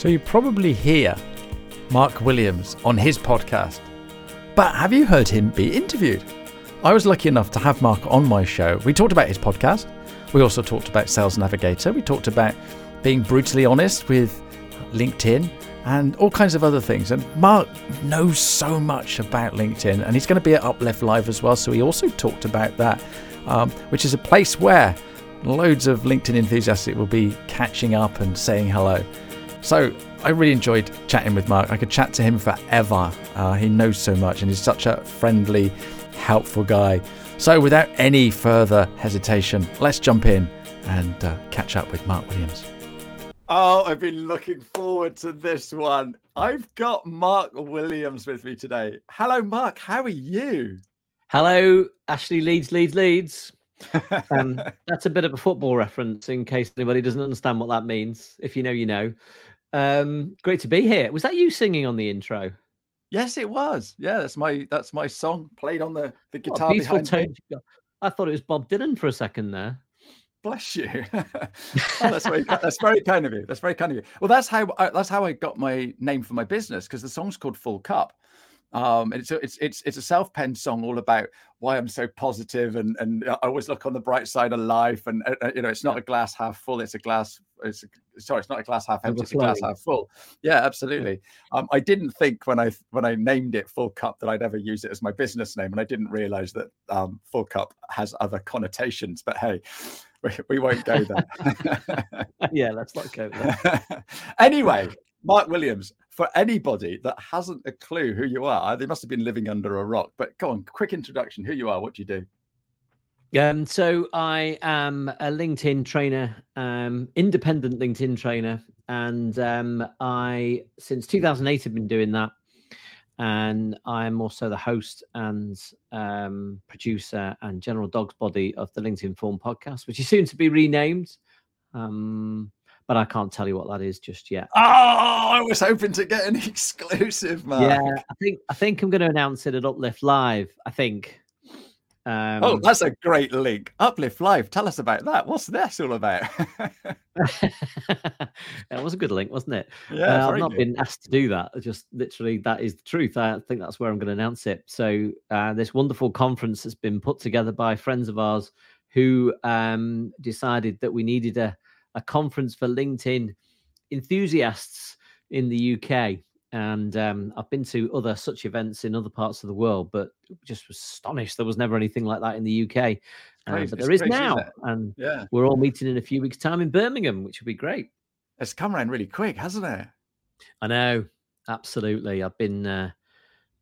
So you probably hear Mark Williams on his podcast, but have you heard him be interviewed? I was lucky enough to have Mark on my show. We talked about his podcast. We also talked about Sales Navigator. We talked about being brutally honest with LinkedIn and all kinds of other things. And Mark knows so much about LinkedIn, and he's going to be at Uplift Live as well. So he also talked about that, um, which is a place where loads of LinkedIn enthusiasts will be catching up and saying hello. So I really enjoyed chatting with Mark. I could chat to him forever. Uh, he knows so much and he's such a friendly, helpful guy. So without any further hesitation, let's jump in and uh, catch up with Mark Williams. Oh, I've been looking forward to this one. I've got Mark Williams with me today. Hello, Mark. How are you? Hello, Ashley Leeds, Leeds, Leeds. um, that's a bit of a football reference in case anybody doesn't understand what that means. If you know, you know. Um, great to be here. Was that you singing on the intro? Yes, it was. Yeah, that's my that's my song played on the the guitar behind tone. me. I thought it was Bob Dylan for a second there. Bless you. oh, that's very that's very kind of you. That's very kind of you. Well, that's how I, that's how I got my name for my business because the song's called Full Cup. Um, and it's a, it's it's it's a self-penned song all about why I'm so positive and and I always look on the bright side of life. And uh, uh you know, it's not a glass half full; it's a glass. It's a, sorry, it's not a glass half empty; it's a glass half full. Yeah, absolutely. Um, I didn't think when I when I named it Full Cup that I'd ever use it as my business name, and I didn't realize that um, Full Cup has other connotations. But hey. We, we won't go there. yeah, let's not go there. anyway, Mark Williams, for anybody that hasn't a clue who you are, they must have been living under a rock. But go on, quick introduction who you are, what do you do? Um, so I am a LinkedIn trainer, um, independent LinkedIn trainer, and um, I since 2008 have been doing that. And I'm also the host and um, producer and general dog's body of the LinkedInformed podcast, which is soon to be renamed. Um, but I can't tell you what that is just yet. Oh, I was hoping to get an exclusive, man. Yeah, I think I think I'm going to announce it at Uplift Live. I think. Um, oh, that's a great link. Uplift Live. Tell us about that. What's this all about? that was a good link, wasn't it? Yeah, uh, I've not good. been asked to do that. Just literally, that is the truth. I think that's where I'm going to announce it. So, uh, this wonderful conference has been put together by friends of ours who um, decided that we needed a a conference for LinkedIn enthusiasts in the UK. And um, I've been to other such events in other parts of the world, but just was astonished there was never anything like that in the UK. Uh, but there is crazy, now, and yeah. we're all meeting in a few weeks' time in Birmingham, which would be great. It's come around really quick, hasn't it? I know, absolutely. I've been uh,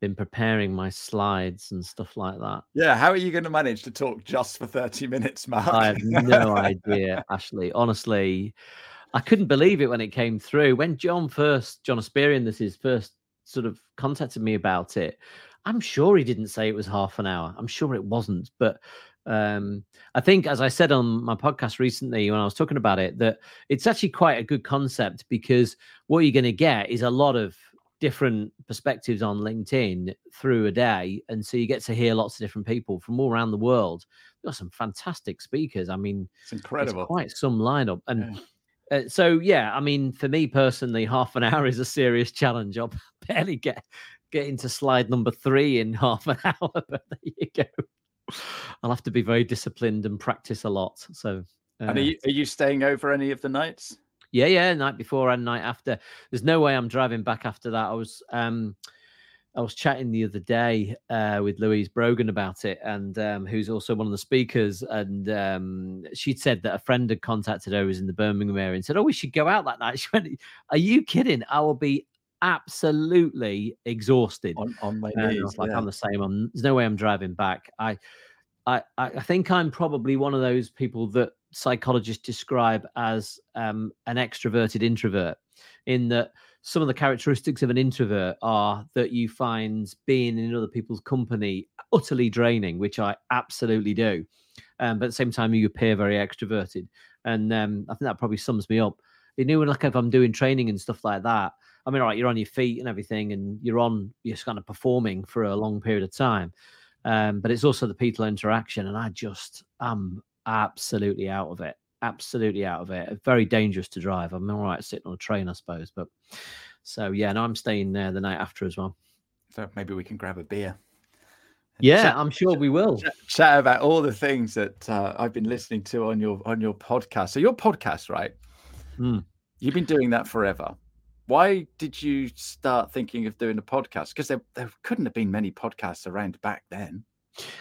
been preparing my slides and stuff like that. Yeah, how are you going to manage to talk just for 30 minutes, Mark? I have no idea, Ashley. Honestly, I couldn't believe it when it came through. When John first, John Espirian, this is first sort of contacted me about it. I'm sure he didn't say it was half an hour. I'm sure it wasn't, but um, I think, as I said on my podcast recently when I was talking about it, that it's actually quite a good concept because what you're going to get is a lot of different perspectives on LinkedIn through a day. And so you get to hear lots of different people from all around the world. We've got some fantastic speakers. I mean, it's incredible. It's quite some lineup. And yeah. Uh, so, yeah, I mean, for me personally, half an hour is a serious challenge. I'll barely get get into slide number three in half an hour, but there you go. I'll have to be very disciplined and practice a lot. So, uh, and are you, are you staying over any of the nights? Yeah, yeah, night before and night after. There's no way I'm driving back after that. I was um I was chatting the other day uh, with Louise Brogan about it, and um, who's also one of the speakers. And um, she'd said that a friend had contacted her who's in the Birmingham area and said, "Oh, we should go out that night." She went, "Are you kidding? I will be absolutely exhausted on, on my knees." like, yeah. "I'm the same. I'm, there's no way I'm driving back." I, I, I think I'm probably one of those people that psychologists describe as um, an extroverted introvert, in that some of the characteristics of an introvert are that you find being in other people's company utterly draining, which I absolutely do. Um, but at the same time, you appear very extroverted, and um, I think that probably sums me up. You know, like if I'm doing training and stuff like that, I mean, all right, you're on your feet and everything, and you're on, you're kind of performing for a long period of time. Um, but it's also the people interaction, and I just am absolutely out of it. Absolutely out of it. Very dangerous to drive. I'm all right sitting on a train, I suppose. But so yeah, and I'm staying there the night after as well. So maybe we can grab a beer. Yeah, chat, I'm sure we will chat, chat, about all the things that uh, I've been listening to on your on your podcast. So your podcast, right? Mm. You've been doing that forever. Why did you start thinking of doing a podcast? Because there, there couldn't have been many podcasts around back then.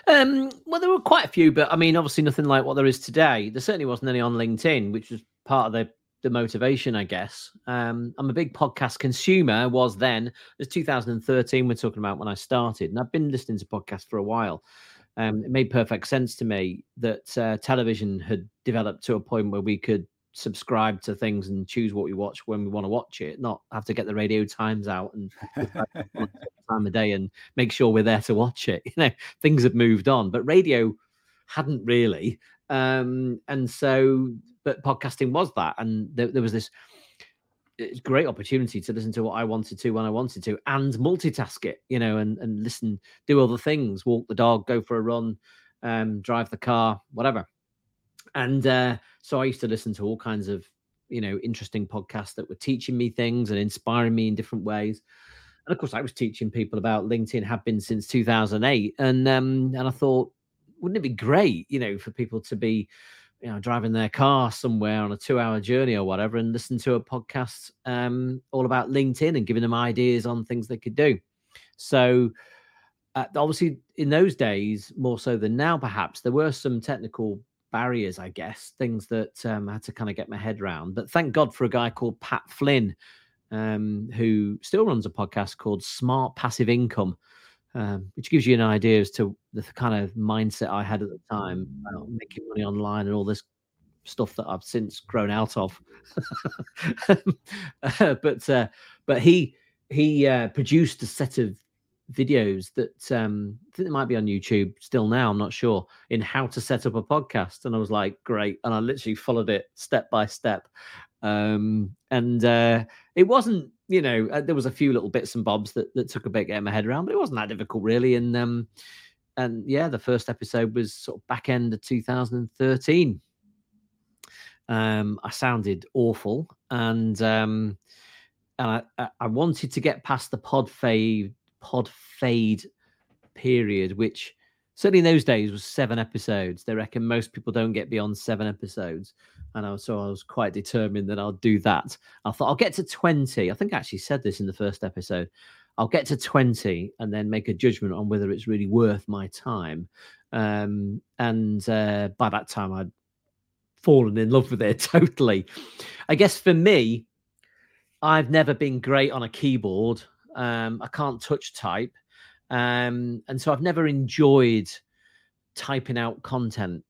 Um, well, there were quite a few, but I mean, obviously nothing like what there is today. There certainly wasn't any on LinkedIn, which was part of the the motivation, I guess. Um, I'm a big podcast consumer. Was then. It's 2013. We're talking about when I started, and I've been listening to podcasts for a while. Um, it made perfect sense to me that uh, television had developed to a point where we could subscribe to things and choose what we watch when we want to watch it, not have to get the radio times out and time of day and make sure we're there to watch it. You know, things have moved on, but radio hadn't really. Um, and so, but podcasting was that, and there, there was this great opportunity to listen to what I wanted to when I wanted to, and multitask it, you know, and and listen, do other things, walk the dog, go for a run, um, drive the car, whatever. And uh, so I used to listen to all kinds of, you know, interesting podcasts that were teaching me things and inspiring me in different ways. And of course, I was teaching people about LinkedIn, have been since 2008. And um, and I thought, wouldn't it be great, you know, for people to be, you know, driving their car somewhere on a two-hour journey or whatever, and listen to a podcast um, all about LinkedIn and giving them ideas on things they could do. So, uh, obviously, in those days, more so than now, perhaps there were some technical barriers, I guess, things that um, I had to kind of get my head around. But thank God for a guy called Pat Flynn, um, who still runs a podcast called Smart Passive Income, um, which gives you an idea as to the kind of mindset I had at the time about making money online and all this stuff that I've since grown out of. uh, but uh, but he he uh, produced a set of videos that um, I think it might be on YouTube still now. I'm not sure in how to set up a podcast, and I was like, great, and I literally followed it step by step. Um, and uh, it wasn't, you know, uh, there was a few little bits and bobs that, that took a bit getting my head around, but it wasn't that difficult really. And um, and yeah, the first episode was sort of back end of 2013. Um, I sounded awful, and um, and I, I wanted to get past the pod fade pod fade period, which certainly in those days was seven episodes. They reckon most people don't get beyond seven episodes. And I was, so I was quite determined that I'll do that. I thought I'll get to 20. I think I actually said this in the first episode. I'll get to 20 and then make a judgment on whether it's really worth my time. Um, and uh, by that time, I'd fallen in love with it totally. I guess for me, I've never been great on a keyboard. Um, I can't touch type. Um, and so I've never enjoyed typing out content.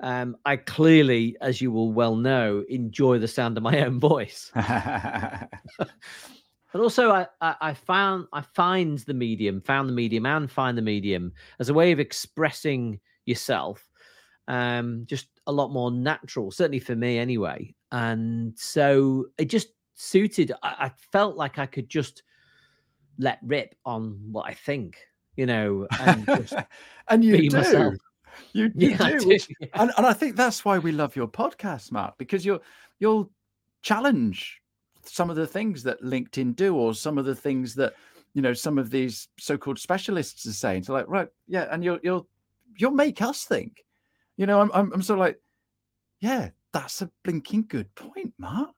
Um, I clearly, as you will well know, enjoy the sound of my own voice. but also, I, I, I, found I find the medium, found the medium, and find the medium as a way of expressing yourself. Um, just a lot more natural, certainly for me, anyway. And so it just suited. I, I felt like I could just let rip on what I think, you know, and, and you do. Myself. You, you yeah, do, yeah. and, and I think that's why we love your podcast, Mark, because you'll you'll challenge some of the things that LinkedIn do, or some of the things that you know some of these so-called specialists are saying. So like, right, yeah, and you'll you'll you'll make us think. You know, I'm I'm, I'm sort of like, yeah, that's a blinking good point, Mark.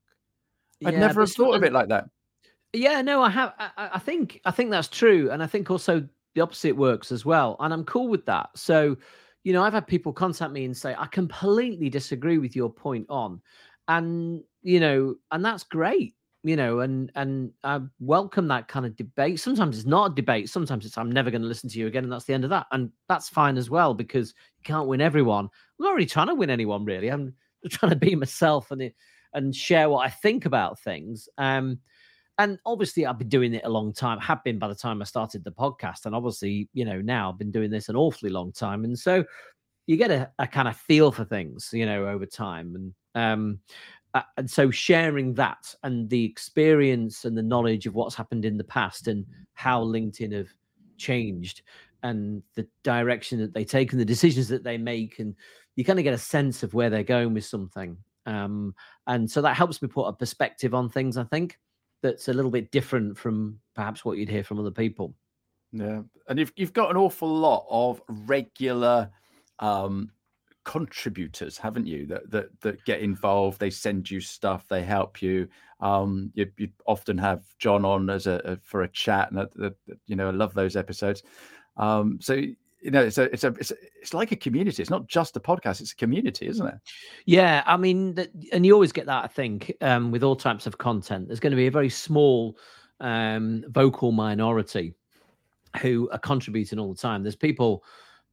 I'd yeah, never have thought of it like that. Yeah, no, I have. I, I, think I think that's true, and I think also the opposite works as well, and I'm cool with that. So, you know, I've had people contact me and say I completely disagree with your point on, and you know, and that's great. You know, and and I welcome that kind of debate. Sometimes it's not a debate. Sometimes it's I'm never going to listen to you again, and that's the end of that. And that's fine as well because you can't win everyone. I'm not really trying to win anyone, really. I'm trying to be myself and and share what I think about things. Um, and obviously I've been doing it a long time, have been by the time I started the podcast. And obviously, you know, now I've been doing this an awfully long time. And so you get a, a kind of feel for things, you know, over time. And um uh, and so sharing that and the experience and the knowledge of what's happened in the past and how LinkedIn have changed and the direction that they take and the decisions that they make and you kind of get a sense of where they're going with something Um, and so that helps me put a perspective on things, I think, that's a little bit different from perhaps what you'd hear from other people. Yeah. And you've you've got an awful lot of regular um contributors, haven't you? That that that get involved. They send you stuff. They help you. Um, you, you often have John on as a, a for a chat, and you know I love those episodes. Um, so you know it's a it's a it's a, it's like a community. It's not just a podcast; it's a community, isn't it? Yeah, I mean, and you always get that. I think um, with all types of content, there's going to be a very small um, vocal minority who are contributing all the time. There's people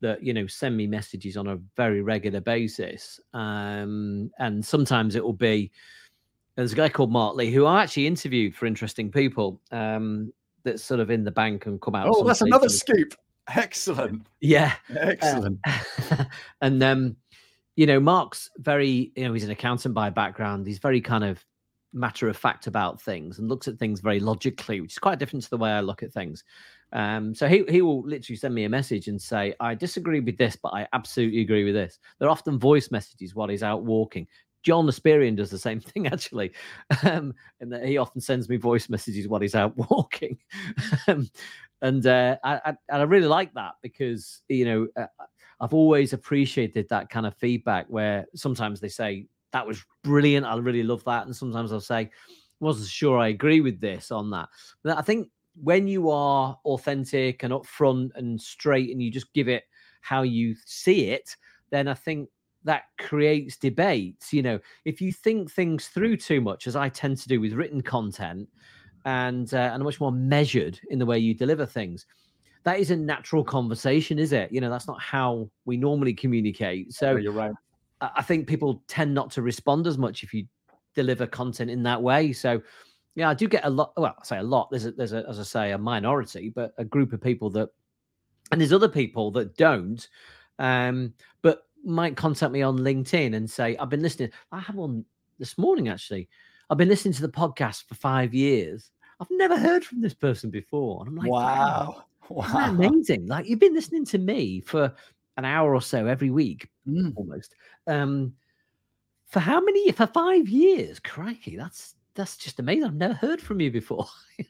that you know send me messages on a very regular basis um, and sometimes it will be there's a guy called mark lee who i actually interviewed for interesting people um, that's sort of in the bank and come out oh that's another scoop excellent. Yeah. Excellent. Uh, and um you know mark's very you know he's an accountant by background. He's very kind of matter of fact about things and looks at things very logically which is quite different to the way i look at things. Um, so he, he will literally send me a message and say, I disagree with this, but I absolutely agree with this. They're often voice messages while he's out walking. John Espirian does the same thing actually, um, and that he often sends me voice messages while he's out walking, um, and uh, I, I, I really like that because you know uh, I've always appreciated that kind of feedback where sometimes they say that was brilliant, I really love that, and sometimes I'll say wasn't sure I agree with this on that. But I think when you are authentic and upfront and straight and you just give it how you see it, then I think that creates debates. You know, if you think things through too much, as I tend to do with written content, and uh, and much more measured in the way you deliver things, that is a natural conversation, is it? You know, that's not how we normally communicate. So you're right. I think people tend not to respond as much if you deliver content in that way. So yeah, I do get a lot. Well, I say a lot. There's a, there's a, as I say, a minority, but a group of people that, and there's other people that don't, um, but might contact me on LinkedIn and say, I've been listening. I have one this morning actually. I've been listening to the podcast for five years. I've never heard from this person before. And I'm like, wow, wow. wow. amazing. Like you've been listening to me for an hour or so every week, mm. almost. Um, for how many? For five years? Crikey, that's that's just amazing. I've never heard from you before.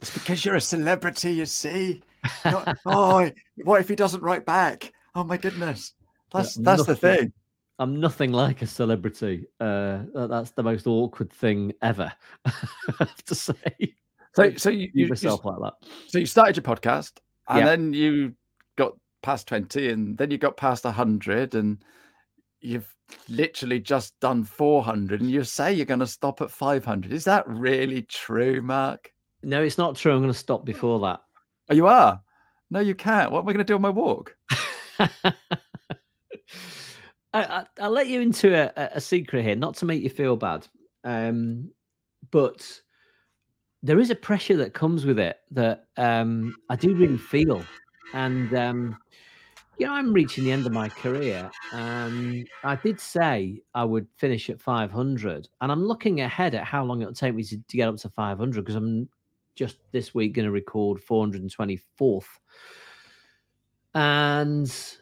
It's because you're a celebrity, you see. oh, what if he doesn't write back? Oh my goodness, that's that's nothing, the thing. I'm nothing like a celebrity. Uh, that's the most awkward thing ever. I have to say. So, so you, you yourself like that. So you started your podcast, and yeah. then you got past twenty, and then you got past hundred, and you've literally just done 400 and you say you're going to stop at 500 is that really true mark no it's not true i'm going to stop before that oh you are no you can't what am i going to do on my walk I, will let you into a, a, secret here not to make you feel bad um, but there is a pressure that comes with it that um, i do really feel and um, you know, I'm reaching the end of my career. I did say I would finish at 500, and I'm looking ahead at how long it'll take me to, to get up to 500 because I'm just this week going to record 424th. And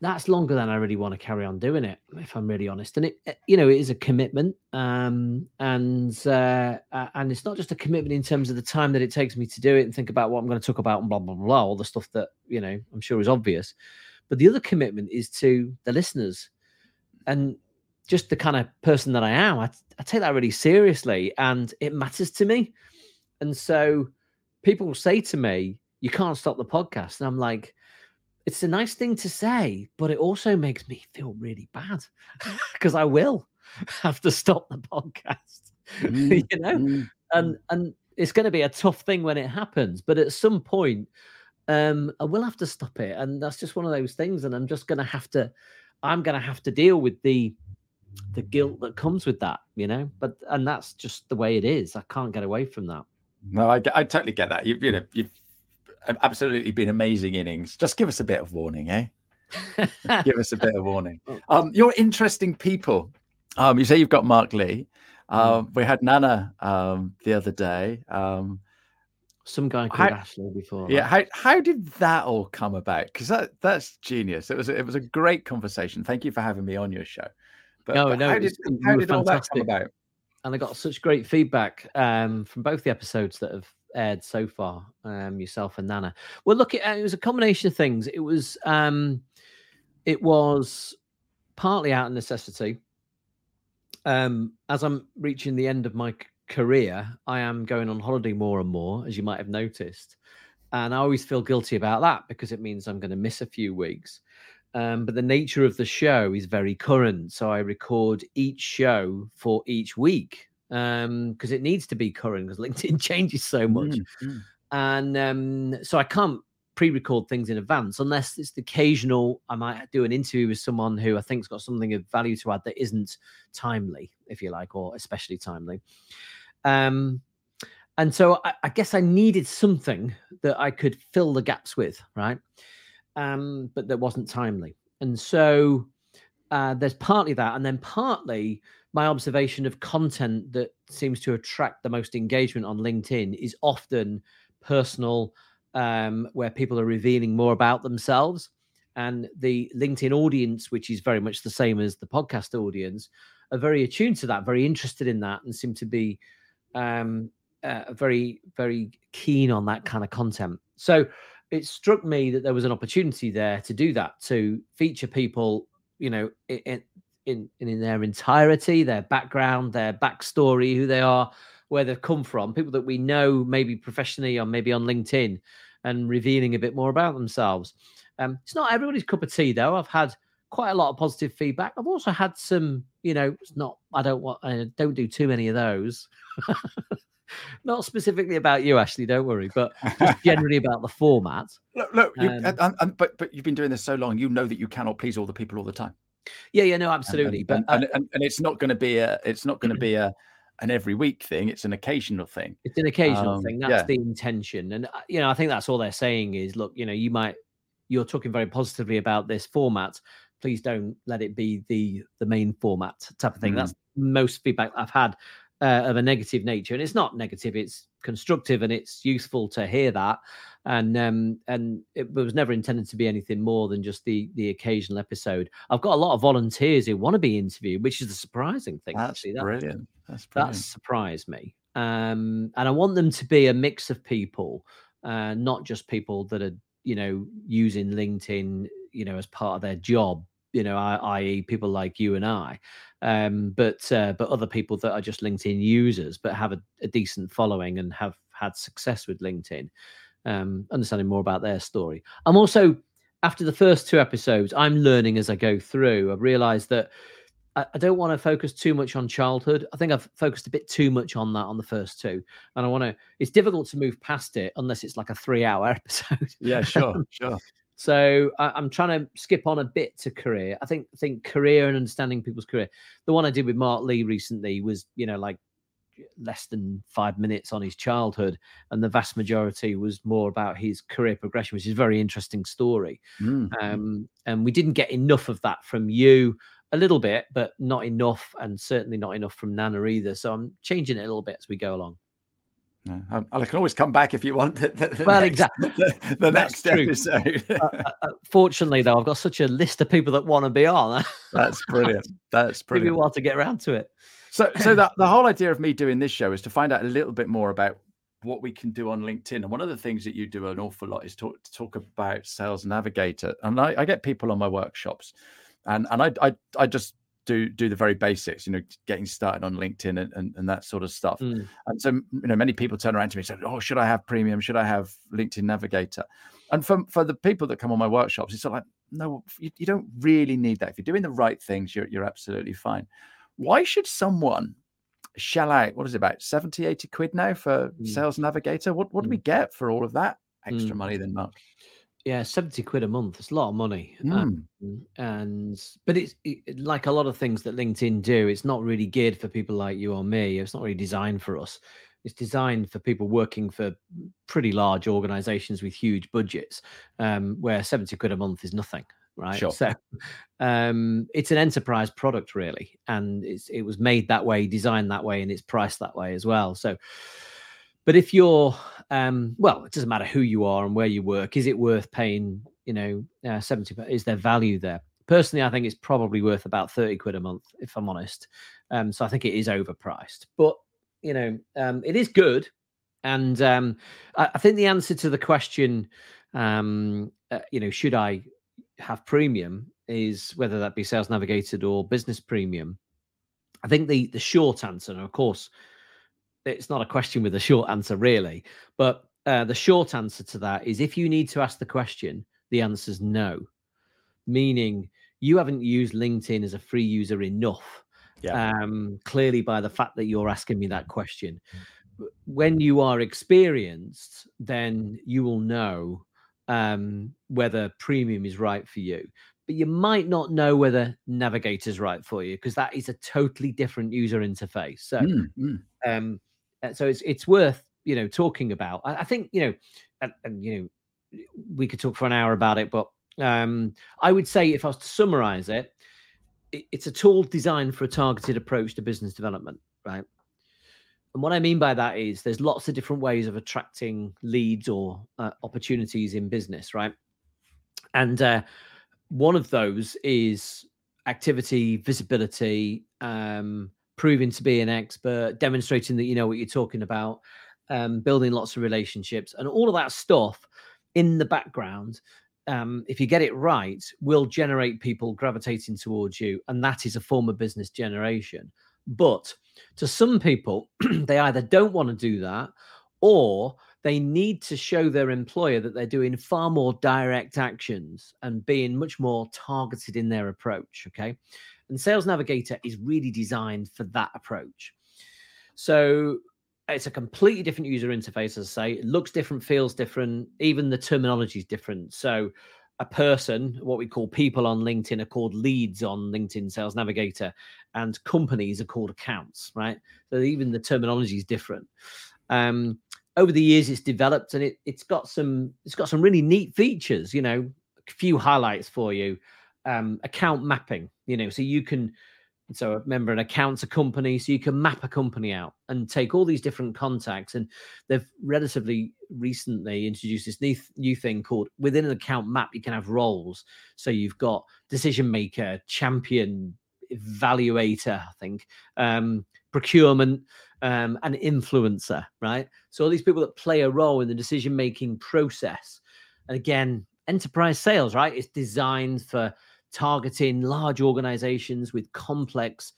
that's longer than I really want to carry on doing it, if I'm really honest. And it, you know, it is a commitment, um, and uh, and it's not just a commitment in terms of the time that it takes me to do it and think about what I'm going to talk about and blah blah blah, all the stuff that you know I'm sure is obvious. But the other commitment is to the listeners and just the kind of person that I am. I, I take that really seriously and it matters to me. And so people say to me, You can't stop the podcast. And I'm like, it's a nice thing to say, but it also makes me feel really bad because I will have to stop the podcast. Mm, you know, mm, and mm. and it's going to be a tough thing when it happens, but at some point, um, I will have to stop it, and that's just one of those things. And I'm just going to have to, I'm going to have to deal with the the guilt that comes with that, you know. But and that's just the way it is. I can't get away from that. No, I, I totally get that. You, you know, you've absolutely been amazing innings. Just give us a bit of warning, eh? give us a bit of warning. Oh. Um, you're interesting people. Um, you say you've got Mark Lee. Mm. Um, we had Nana um, the other day. Um, some guy called how, Ashley before. Yeah, how how did that all come about? Because that that's genius. It was it was a great conversation. Thank you for having me on your show. But, no, but no, how did, how did all that come about? and I got such great feedback um, from both the episodes that have aired so far, um, yourself and Nana. Well, look, it, it was a combination of things. It was um, it was partly out of necessity. Um, as I'm reaching the end of my career, I am going on holiday more and more, as you might have noticed, and I always feel guilty about that because it means I'm going to miss a few weeks. Um, but the nature of the show is very current. So I record each show for each week because it needs to be current because LinkedIn changes so much. Mm, mm. And um, so I can't pre record things in advance unless it's the occasional. I might do an interview with someone who I think's got something of value to add that isn't timely, if you like, or especially timely. Um, and so I, I guess I needed something that I could fill the gaps with, right? um, but that wasn't timely. And so uh, there's partly that, and then partly my observation of content that seems to attract the most engagement on LinkedIn is often personal, um, where people are revealing more about themselves. And the LinkedIn audience, which is very much the same as the podcast audience, are very attuned to that, very interested in that, and seem to be um, uh, very, very keen on that kind of content. So it struck me that there was an opportunity there to do that, to feature people, you know, in in their entirety, their background, their backstory, who they are, where they've come from, people that we know maybe professionally or maybe on LinkedIn, and revealing a bit more about themselves. Um, it's not everybody's cup of tea, though. I've had quite a lot of positive feedback. I've also had some, you know, it's not. I don't want. I don't do too many of those. not specifically about you, Ashley. Don't worry, but generally about the format. Look, look you, Um, and- and- but but you've been doing this so long, you know that you cannot please all the people all the time. Yeah, yeah, no, absolutely. and, but and, uh, and, and, and it's not going to be a it's not going to be a an every week thing. It's an occasional thing. it's an occasional um, thing. That's yeah. the intention, and uh, you know, I think that's all they're saying is, look, you know, you might you're talking very positively about this format. Please don't let it be the the main format type of thing. Mm. That's most feedback I've had uh, of a negative nature, and it's not negative; it's constructive, and it's useful to hear that. And um, and it was never intended to be anything more than just the the occasional episode. I've got a lot of volunteers who want to be interviewed, which is the surprising thing. That's actually, That- brilliant. That's that surprised me. Um, and I want them to be a mix of people, uh, not just people that are, you know, using LinkedIn, you know, as part of their job, you know, i- i.e., people like you and I, um, but uh, but other people that are just LinkedIn users but have a, a decent following and have had success with LinkedIn, um, understanding more about their story. I'm also after the first two episodes, I'm learning as I go through. I've realised that I, I don't want to focus too much on childhood. I think I've focused a bit too much on that on the first two, and I want to. It's difficult to move past it unless it's like a three-hour episode. Yeah, sure, sure. So I, I'm trying to skip on a bit to career. I think think career and understanding people's career. The one I did with Mark Lee recently was, you know, like less than five minutes on his childhood, and the vast majority was more about his career progression, which is a very interesting story. Mm. Um, and we didn't get enough of that from you. A little bit, but not enough, and certainly not enough from Nana either. So I'm changing it a little bit as we go along. No, um, I can always come back if you want. The, the, the Well, next, exactly. The, the next true. episode. Uh, uh, uh, fortunately, though, I've got such a list of people that want to be on. That's brilliant. That's Give me a brilliant. while to get around to it. So, so that the whole idea of me doing this show is to find out a little bit more about what we can do on LinkedIn. And one of the things that you do an awful lot is talk talk about Sales Navigator. And I, I get people on my workshops, and and I I, I just do do the very basics, you know, getting started on LinkedIn and, and, and that sort of stuff. Mm. And so, you know, many people turn around to me and say, "Oh, should I have premium? Should I have LinkedIn Navigator?" And for for the people that come on my workshops, it's like, no, you, you don't really need that. If you're doing the right things, you're you're absolutely fine. Why should someone shell out what is it about 70, 80 quid now for Mm. Sales Navigator? What what do we get for all of that extra Mm. money then, Mark? Yeah, seventy quid a month. It's a lot of money. Mm. and but it's it, like a lot of things that LinkedIn do. It's not really geared for people like you or me. It's not really designed for us. It's designed for people working for pretty large organizations with huge budgets, um, where seventy quid a month is nothing, right? Sure. So um, it's an enterprise product, really, and it's it was made that way, designed that way, and it's priced that way as well. So, but if you're um, well, it doesn't matter who you are and where you work. Is it worth paying? You know, uh, seventy? Is there value there? personally, I think it's probably worth about 30 quid a month, if I'm honest. Um, so I think it is overpriced, but you know, um, it is good. And um, I, I, think the answer to the question, um, uh, you know, should I have premium is whether that be Sales Navigator or business premium. I think the the short answer, and of course, it's not a question with a short answer really, but uh, the short answer to that is if you need to ask the question, the answer is no, meaning you haven't used LinkedIn as a free user enough yeah. um, clearly by the fact that you're asking me that question. When you are experienced, then you will know um, whether premium is right for you. But you might not know whether Navigator is right for you because that is a totally different user interface. So, mm, mm. Um, so it's it's worth you know talking about. I, I think you know, and, and, you know, we could talk for an hour about it, but um, I would say if I was to summarize it, it's a tool designed for a targeted approach to business development, right? And what I mean by that is there's lots of different ways of attracting leads or uh, opportunities in business, right? And uh, one of those is activity, visibility, um, proving to be an expert, demonstrating that you know what you're talking about, um, building lots of relationships, and all of that stuff in the background um, if you get it right, will generate people gravitating towards you. And that is a form of business generation. But to some people, they either don't want to do that or they need to show their employer that they're doing far more direct actions and being much more targeted in their approach. Okay. And Sales Navigator is really designed for that approach. So it's a completely different user interface, as I say. It looks different, feels different, even the terminology is different. So, a person, what we call people on LinkedIn, are called leads on LinkedIn Sales Navigator, and companies are called accounts, right? So, even the terminology is different. Um, over the years, it's developed and it, it's got some it's got some really neat features. You know, a few highlights for you. Um, account mapping. You know, so you can so remember an account's a company, so you can map a company out and take all these different contacts. And they've relatively recently introduced this new, new thing called within an account map, you can have roles. So you've got decision maker, champion, evaluator, I think, um, procurement, um, and influencer, right? So all these people that play a role in the decision making process. And again, enterprise sales, right? It's designed for targeting large organizations with complex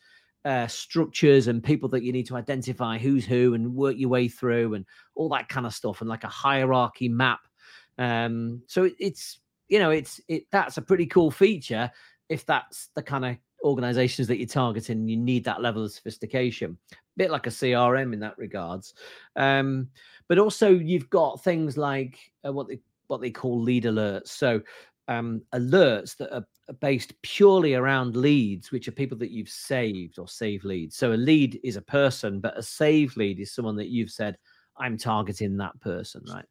uh, structures and people that you need to identify who's who and work your way through and all that kind of stuff and like a hierarchy map. Um, so it, it's you know it's it that's a pretty cool feature if that's the kind of organizations that you're targeting. You need that level of sophistication, a bit like a CRM in that regards. Um, but also you've got things like uh, what they what they call lead alerts. So um, alerts that are based purely around leads, which are people that you've saved or save leads. So a lead is a person, but a save lead is someone that you've said, I'm targeting that person, right?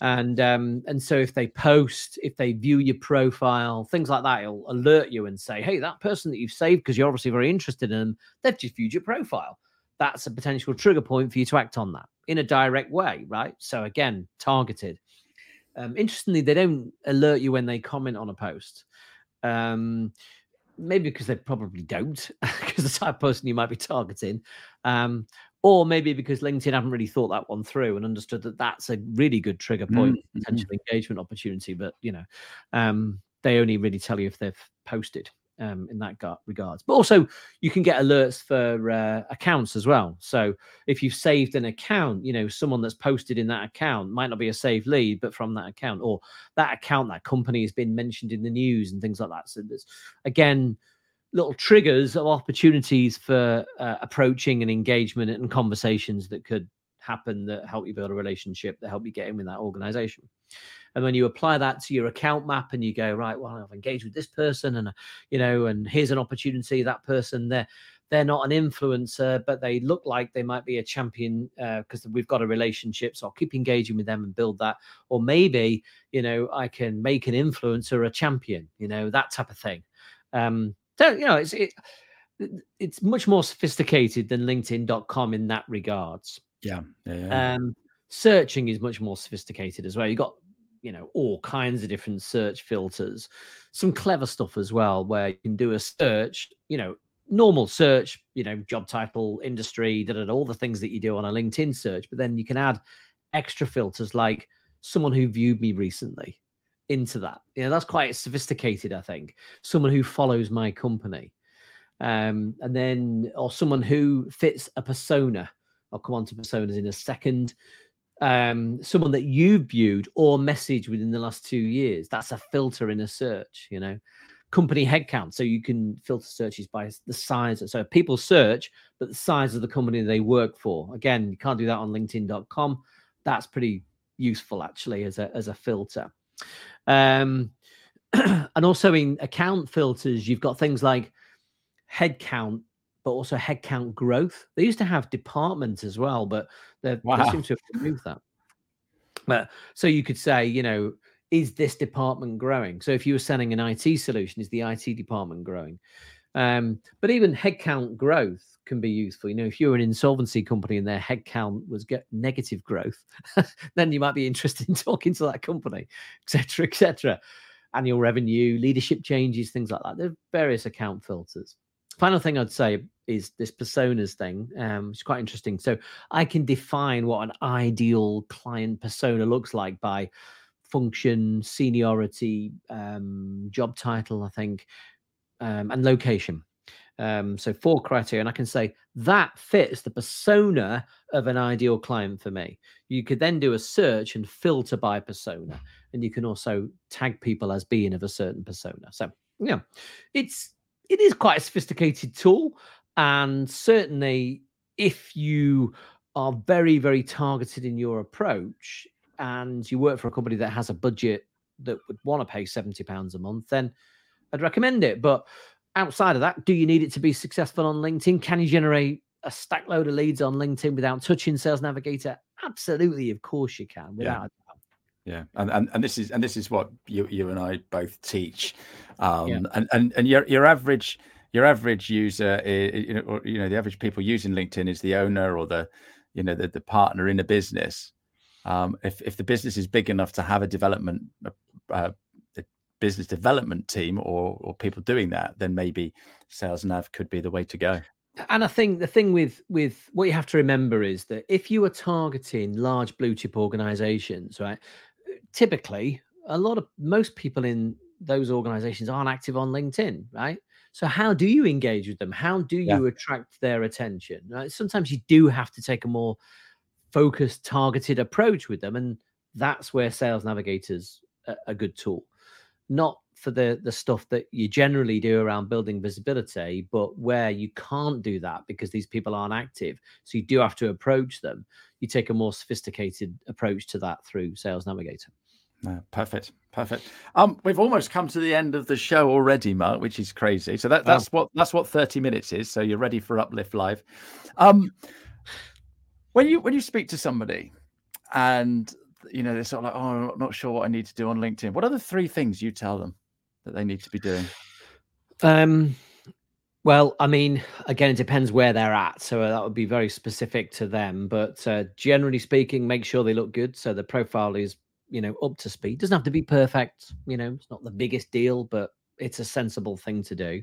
And um, and so if they post, if they view your profile, things like that, it'll alert you and say, hey, that person that you've saved, because you're obviously very interested in them, they've just viewed your profile. That's a potential trigger point for you to act on that in a direct way, right? So again, targeted. Um, interestingly, they don't alert you when they comment on a post. Um, maybe because they probably don't, because the type of person you might be targeting. Um, or maybe because LinkedIn haven't really thought that one through and understood that that's a really good trigger point, mm-hmm. potential engagement opportunity. But you know, um, they only really tell you if they've posted um, in that regards. But also, you can get alerts for uh, accounts as well. So if you've saved an account, you know, someone that's posted in that account might not be a saved lead, but from that account, or that account, that company has been mentioned in the news and things like that. So there's again little triggers of opportunities for uh, approaching and engagement and conversations that could happen that help you build a relationship that help you get in with that organization and when you apply that to your account map and you go right well i've engaged with this person and uh, you know and here's an opportunity that person they're they're not an influencer but they look like they might be a champion because uh, we've got a relationship so i'll keep engaging with them and build that or maybe you know i can make an influencer a champion you know that type of thing um so you know it's it, it's much more sophisticated than linkedin.com in that regards yeah, yeah, yeah. um searching is much more sophisticated as well. You've got you know all kinds of different search filters. Some clever stuff as well where you can do a search you know normal search you know job title industry da, da, da, all the things that you do on a linkedin search but then you can add extra filters like someone who viewed me recently into that. You know that's quite sophisticated i think. Someone who follows my company. Um and then or someone who fits a persona i'll come on to personas in a second um, someone that you've viewed or messaged within the last two years. That's a filter in a search, you know. Company headcount. So you can filter searches by the size. So people search, but the size of the company they work for. Again, you can't do that on LinkedIn.com. That's pretty useful actually as a as a filter. Um, and also in account filters, you've got things like headcount but also headcount growth. They used to have departments as well, but wow. they seem to have removed that. But so you could say, you know, is this department growing? So if you were selling an IT solution, is the IT department growing? Um, but even headcount growth can be useful. You know, if you're an insolvency company and their headcount was get negative growth, then you might be interested in talking to that company, etc., etc. Annual revenue, leadership changes, things like that. There are various account filters final thing I'd say is this personas thing. Um, it's quite interesting. So I can define what an ideal client persona looks like by function, seniority, um, job title, I think, um, and location. Um, so four criteria, and I can say that fits the persona of an ideal client for me. You could then do a search and filter by persona, and you can also tag people as being of a certain persona. So yeah, it's it is quite a sophisticated tool. And certainly, if you are very, very targeted in your approach and you work for a company that has a budget that would want to pay £70 a month, then I'd recommend it. But outside of that, do you need it to be successful on LinkedIn? Can you generate a stack load of leads on LinkedIn without touching Sales Navigator? Absolutely, of course you can, without yeah. Yeah, and, and and this is and this is what you you and I both teach, um, yeah. and and and your your average your average user, is, you know, or, you know, the average people using LinkedIn is the owner or the, you know, the, the partner in a business. Um, if if the business is big enough to have a development, uh, a business development team or or people doing that, then maybe Sales Nav could be the way to go. And I think the thing with with what you have to remember is that if you are targeting large blue chip organizations, right, typically a lot of most people in those organizations aren't active on LinkedIn, right? So how do you engage with them? How do you yeah. attract their attention? Right? Sometimes you do have to take a more focused, targeted approach with them, and that's where Sales Navigators a, a good tool. Not for the the stuff that you generally do around building visibility, but where you can't do that because these people aren't active, so you do have to approach them. You take a more sophisticated approach to that through Sales Navigator. No, perfect, perfect. Um, we've almost come to the end of the show already, Mark, which is crazy. So that, that's what that's what thirty minutes is. So you're ready for Uplift Live. Um, when you when you speak to somebody, and you know they're sort of like, oh, I'm not sure what I need to do on LinkedIn. What are the three things you tell them that they need to be doing? Um, well, I mean, again, it depends where they're at. So uh, that would be very specific to them. But uh, generally speaking, make sure they look good. So the profile is you know, up to speed. Doesn't have to be perfect. You know, it's not the biggest deal, but it's a sensible thing to do.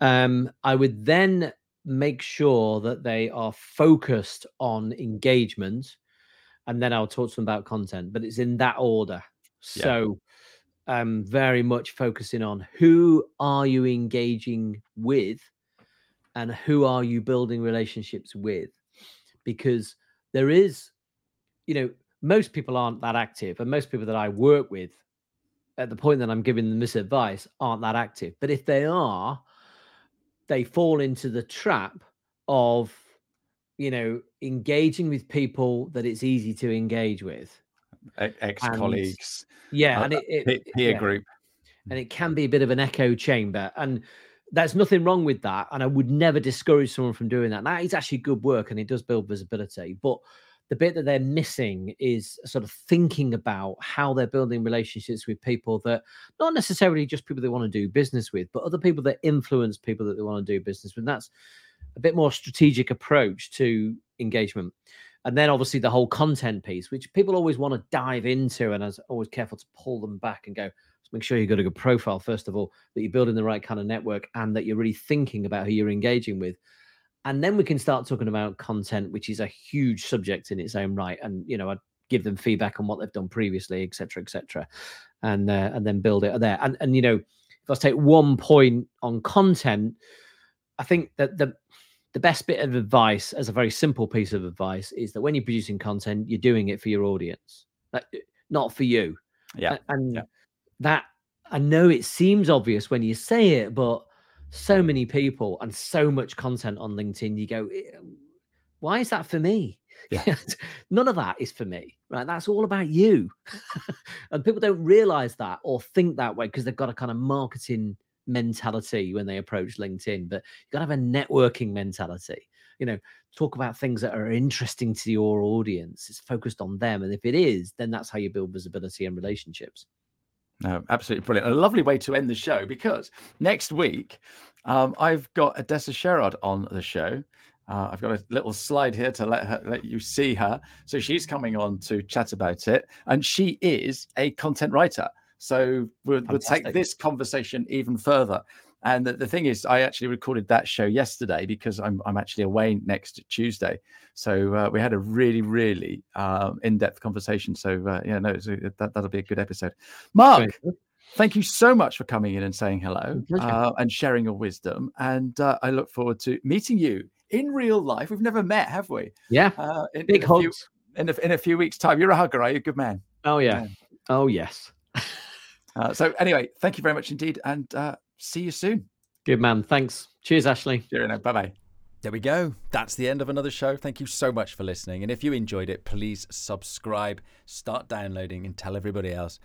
Um, I would then make sure that they are focused on engagement, and then I'll talk to them about content. But it's in that order. Yeah. So, um, very much focusing on who are you engaging with, and who are you building relationships with, because there is, you know, most people aren't that active, and most people that I work with at the point that I'm giving them this advice aren't that active. But if they are, they fall into the trap of, you know, engaging with people that it's easy to engage with. Ex colleagues. Yeah. Uh, and it, it peer yeah. group. And it can be a bit of an echo chamber. And there's nothing wrong with that. And I would never discourage someone from doing that. That is actually good work and it does build visibility. But the bit that they're missing is sort of thinking about how they're building relationships with people that not necessarily just people they want to do business with, but other people that influence people that they want to do business with. And that's a bit more strategic approach to engagement. And then obviously the whole content piece, which people always want to dive into, and I always careful to pull them back and go, make sure you've got a good profile first of all, that you're building the right kind of network, and that you're really thinking about who you're engaging with. And then we can start talking about content, which is a huge subject in its own right. And you know, I'd give them feedback on what they've done previously, etc., etc., and uh, and then build it there. And and you know, if I take one point on content, I think that the the best bit of advice, as a very simple piece of advice, is that when you're producing content, you're doing it for your audience, uh, not for you. Yeah. And yeah. that I know it seems obvious when you say it, but so many people and so much content on LinkedIn, you go, eh, why is that for me? Yeah. None of that is for me, right? That's all about you. and people don't realize that or think that way because they've got a kind of marketing mentality when they approach LinkedIn, but you've got to have a networking mentality. You know, talk about things that are interesting to your audience. It's focused on them. And if it is, then that's how you build visibility and relationships. No, absolutely brilliant. A lovely way to end the show because next week um, I've got Odessa Sherrod on the show. Uh, I've got a little slide here to let her let you see her. So she's coming on to chat about it, and she is a content writer. So we'll, we'll take this conversation even further. And the, the, thing is, I actually recorded that show yesterday because I'm, I'm actually away next Tuesday. So uh, we had a really, really um, in depth conversation. So, uh, yeah, no, a, that, that'll be a good episode. Mark, thank you so much for coming in and saying hello uh, and sharing your wisdom. And uh, I look forward to meeting you in real life. We've never met, have we? Yeah. Uh, in, Big in hugs. Few, in, a, in a few weeks' time. You're a hugger, are you? Good man. Oh, yeah. yeah. Oh, yes. Uh, so anyway, thank you very much indeed, and uh, see you soon. Good man. Thanks. Cheers, Ashley. Cheerio. Bye bye. There we go. That's the end of another show. Thank you so much for listening. And if you enjoyed it, please subscribe, start downloading, and tell everybody else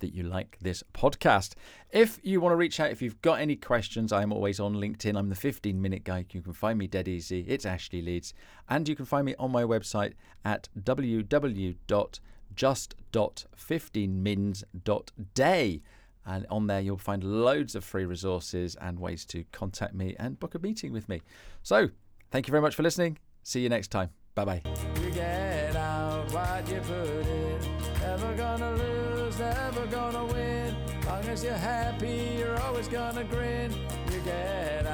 that you like this podcast. If you want to reach out, if you've got any questions, I'm always on LinkedIn. I'm the 15 minute guy. You can find me dead easy. It's Ashley Leeds. And you can find me on my website at www just.15mins.day. And on there, you'll find loads of free resources and ways to contact me and book a meeting with me. So, thank you very much for listening. See you next time. Bye bye. Never gonna lose, never gonna win. Long as you're happy, you're always gonna grin. You get out